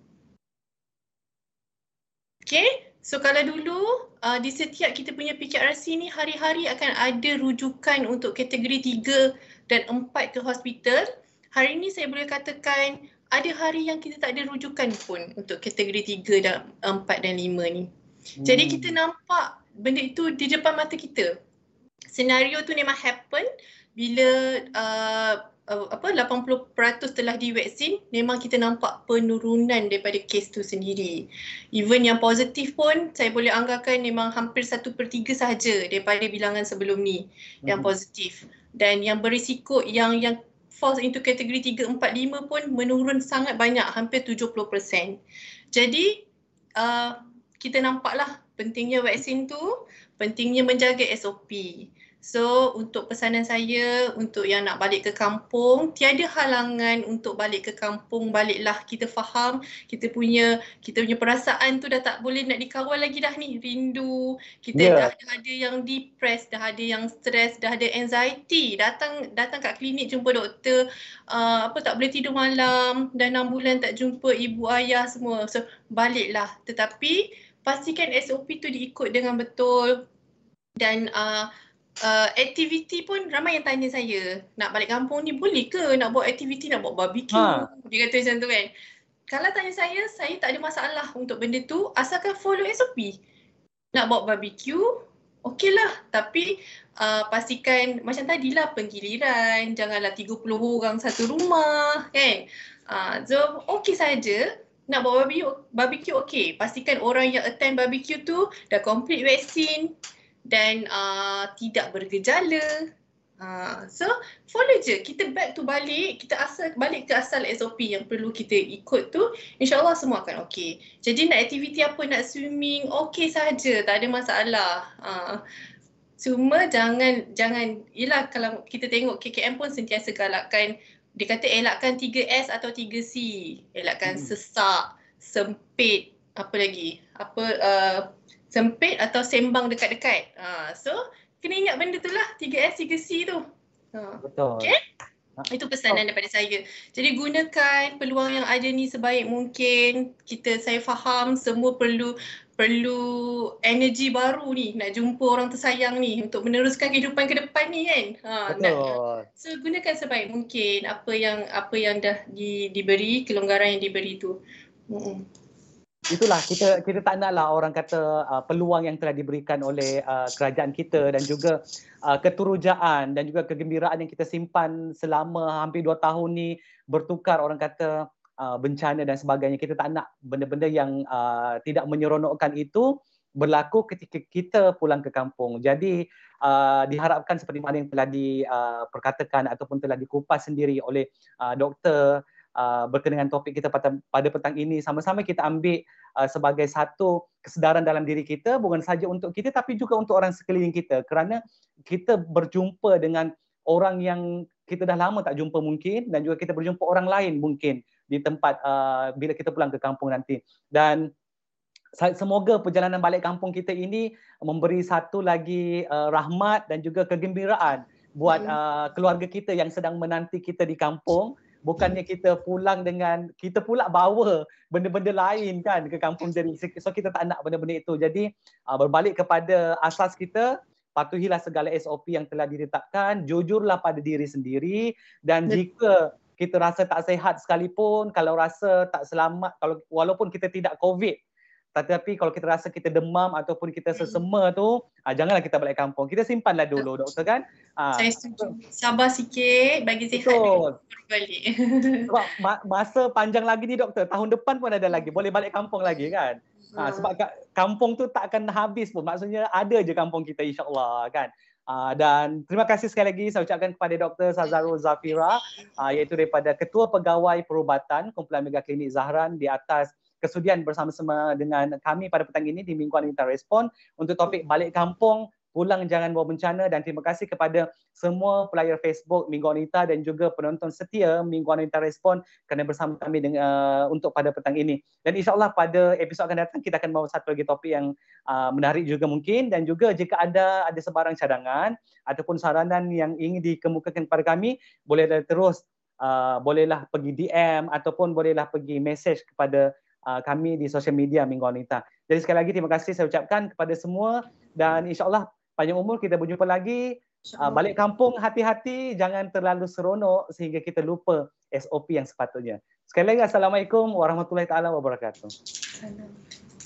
Okay, so kalau dulu uh, di setiap kita punya PKRC ni hari-hari akan ada rujukan untuk kategori 3 dan 4 ke hospital. Hari ni saya boleh katakan ada hari yang kita tak ada rujukan pun untuk kategori 3 dan 4 dan 5 ni. Hmm. Jadi kita nampak benda itu di depan mata kita. Senario tu memang happen bila uh, uh, apa 80% telah divaksin memang kita nampak penurunan daripada kes tu sendiri. Even yang positif pun saya boleh anggarkan memang hampir 1 per 3 sahaja daripada bilangan sebelum ni hmm. yang positif. dan yang berisiko yang yang falls into kategori 3, 4, 5 pun menurun sangat banyak hampir 70%. Jadi uh, kita nampaklah pentingnya vaksin tu, pentingnya menjaga SOP. So untuk pesanan saya untuk yang nak balik ke kampung, tiada halangan untuk balik ke kampung, baliklah. Kita faham kita punya kita punya perasaan tu dah tak boleh nak dikawal lagi dah ni, rindu, kita yeah. dah, dah ada yang depressed, dah ada yang stress, dah ada anxiety, datang datang kat klinik jumpa doktor, uh, apa tak boleh tidur malam, dah 6 bulan tak jumpa ibu ayah semua. So baliklah. Tetapi pastikan SOP tu diikut dengan betul. Dan uh, uh, aktiviti pun ramai yang tanya saya nak balik kampung ni boleh ke nak buat aktiviti nak buat barbecue? Ha. dia kata macam tu kan. Kalau tanya saya saya tak ada masalah untuk benda tu asalkan follow SOP nak buat barbecue okey lah. Tapi uh, pastikan macam tadilah penggiliran janganlah 30 orang satu rumah kan? Uh, so okey saja. Nak buat barbecue, barbecue okey. Pastikan orang yang attend barbecue tu dah complete vaksin dan uh, tidak bergejala. Uh, so follow je kita back to balik kita asal balik ke asal SOP yang perlu kita ikut tu insyaallah semua akan okey. Jadi nak aktiviti apa nak swimming okey saja tak ada masalah. Uh, cuma jangan jangan ialah kalau kita tengok KKM pun sentiasa galakkan dia kata elakkan 3S atau 3C. Elakkan hmm. sesak, sempit, apa lagi? Apa uh, sempit atau sembang dekat-dekat. Ha, so kena ingat benda tu lah 3S, 3C tu. Ha. Betul. Okay? Itu pesanan daripada saya. Jadi gunakan peluang yang ada ni sebaik mungkin. Kita saya faham semua perlu perlu energi baru ni nak jumpa orang tersayang ni untuk meneruskan kehidupan ke depan ni kan. Ha, Betul. Nak, so gunakan sebaik mungkin apa yang apa yang dah di, diberi, kelonggaran yang diberi tu. Hmm itulah kita kita tak naklah orang kata uh, peluang yang telah diberikan oleh uh, kerajaan kita dan juga uh, keturujaan dan juga kegembiraan yang kita simpan selama hampir dua tahun ni bertukar orang kata uh, bencana dan sebagainya. Kita tak nak benda-benda yang uh, tidak menyeronokkan itu berlaku ketika kita pulang ke kampung. Jadi uh, diharapkan seperti mana yang telah diperkatakan uh, ataupun telah dikupas sendiri oleh uh, doktor uh, berkenaan topik kita pada, pada petang ini. Sama-sama kita ambil uh, sebagai satu kesedaran dalam diri kita bukan saja untuk kita tapi juga untuk orang sekeliling kita. Kerana kita berjumpa dengan orang yang kita dah lama tak jumpa mungkin dan juga kita berjumpa orang lain mungkin di tempat uh, bila kita pulang ke kampung nanti. Dan semoga perjalanan balik kampung kita ini memberi satu lagi uh, rahmat dan juga kegembiraan buat uh, keluarga kita yang sedang menanti kita di kampung bukannya kita pulang dengan kita pula bawa benda-benda lain kan ke kampung jadi so kita tak nak benda-benda itu. Jadi uh, berbalik kepada asas kita patuhilah segala SOP yang telah ditetapkan jujurlah pada diri sendiri dan jika kita rasa tak sihat sekalipun kalau rasa tak selamat kalau walaupun kita tidak covid tetapi kalau kita rasa kita demam ataupun kita sesema tu, ah, janganlah kita balik kampung. Kita simpanlah dulu, doktor kan? Ah, Saya setuju. Sabar sikit, bagi sihat balik. Sebab masa panjang lagi ni doktor, tahun depan pun ada lagi. Boleh balik kampung lagi kan? Ha, sebab kampung tu tak akan habis pun. Maksudnya ada je kampung kita insyaAllah kan? Uh, dan terima kasih sekali lagi saya ucapkan kepada Dr. Sazarul Zafira uh, iaitu daripada Ketua Pegawai Perubatan Kumpulan Mega Klinik Zahran di atas kesudian bersama-sama dengan kami pada petang ini di Mingguan Wanita Respon untuk topik balik kampung pulang jangan bawa bencana dan terima kasih kepada semua player Facebook Minggu Wanita dan juga penonton setia Minggu Wanita Respon kerana bersama kami dengan, uh, untuk pada petang ini. Dan insyaAllah pada episod akan datang kita akan bawa satu lagi topik yang uh, menarik juga mungkin dan juga jika ada ada sebarang cadangan ataupun saranan yang ingin dikemukakan kepada kami boleh terus uh, bolehlah pergi DM ataupun bolehlah pergi message kepada kami di sosial media Minggu Wanita. Jadi sekali lagi terima kasih saya ucapkan kepada semua dan insyaAllah panjang umur kita berjumpa lagi. Uh, balik kampung hati-hati jangan terlalu seronok sehingga kita lupa SOP yang sepatutnya. Sekali lagi Assalamualaikum warahmatullahi taala wabarakatuh. Assalamualaikum.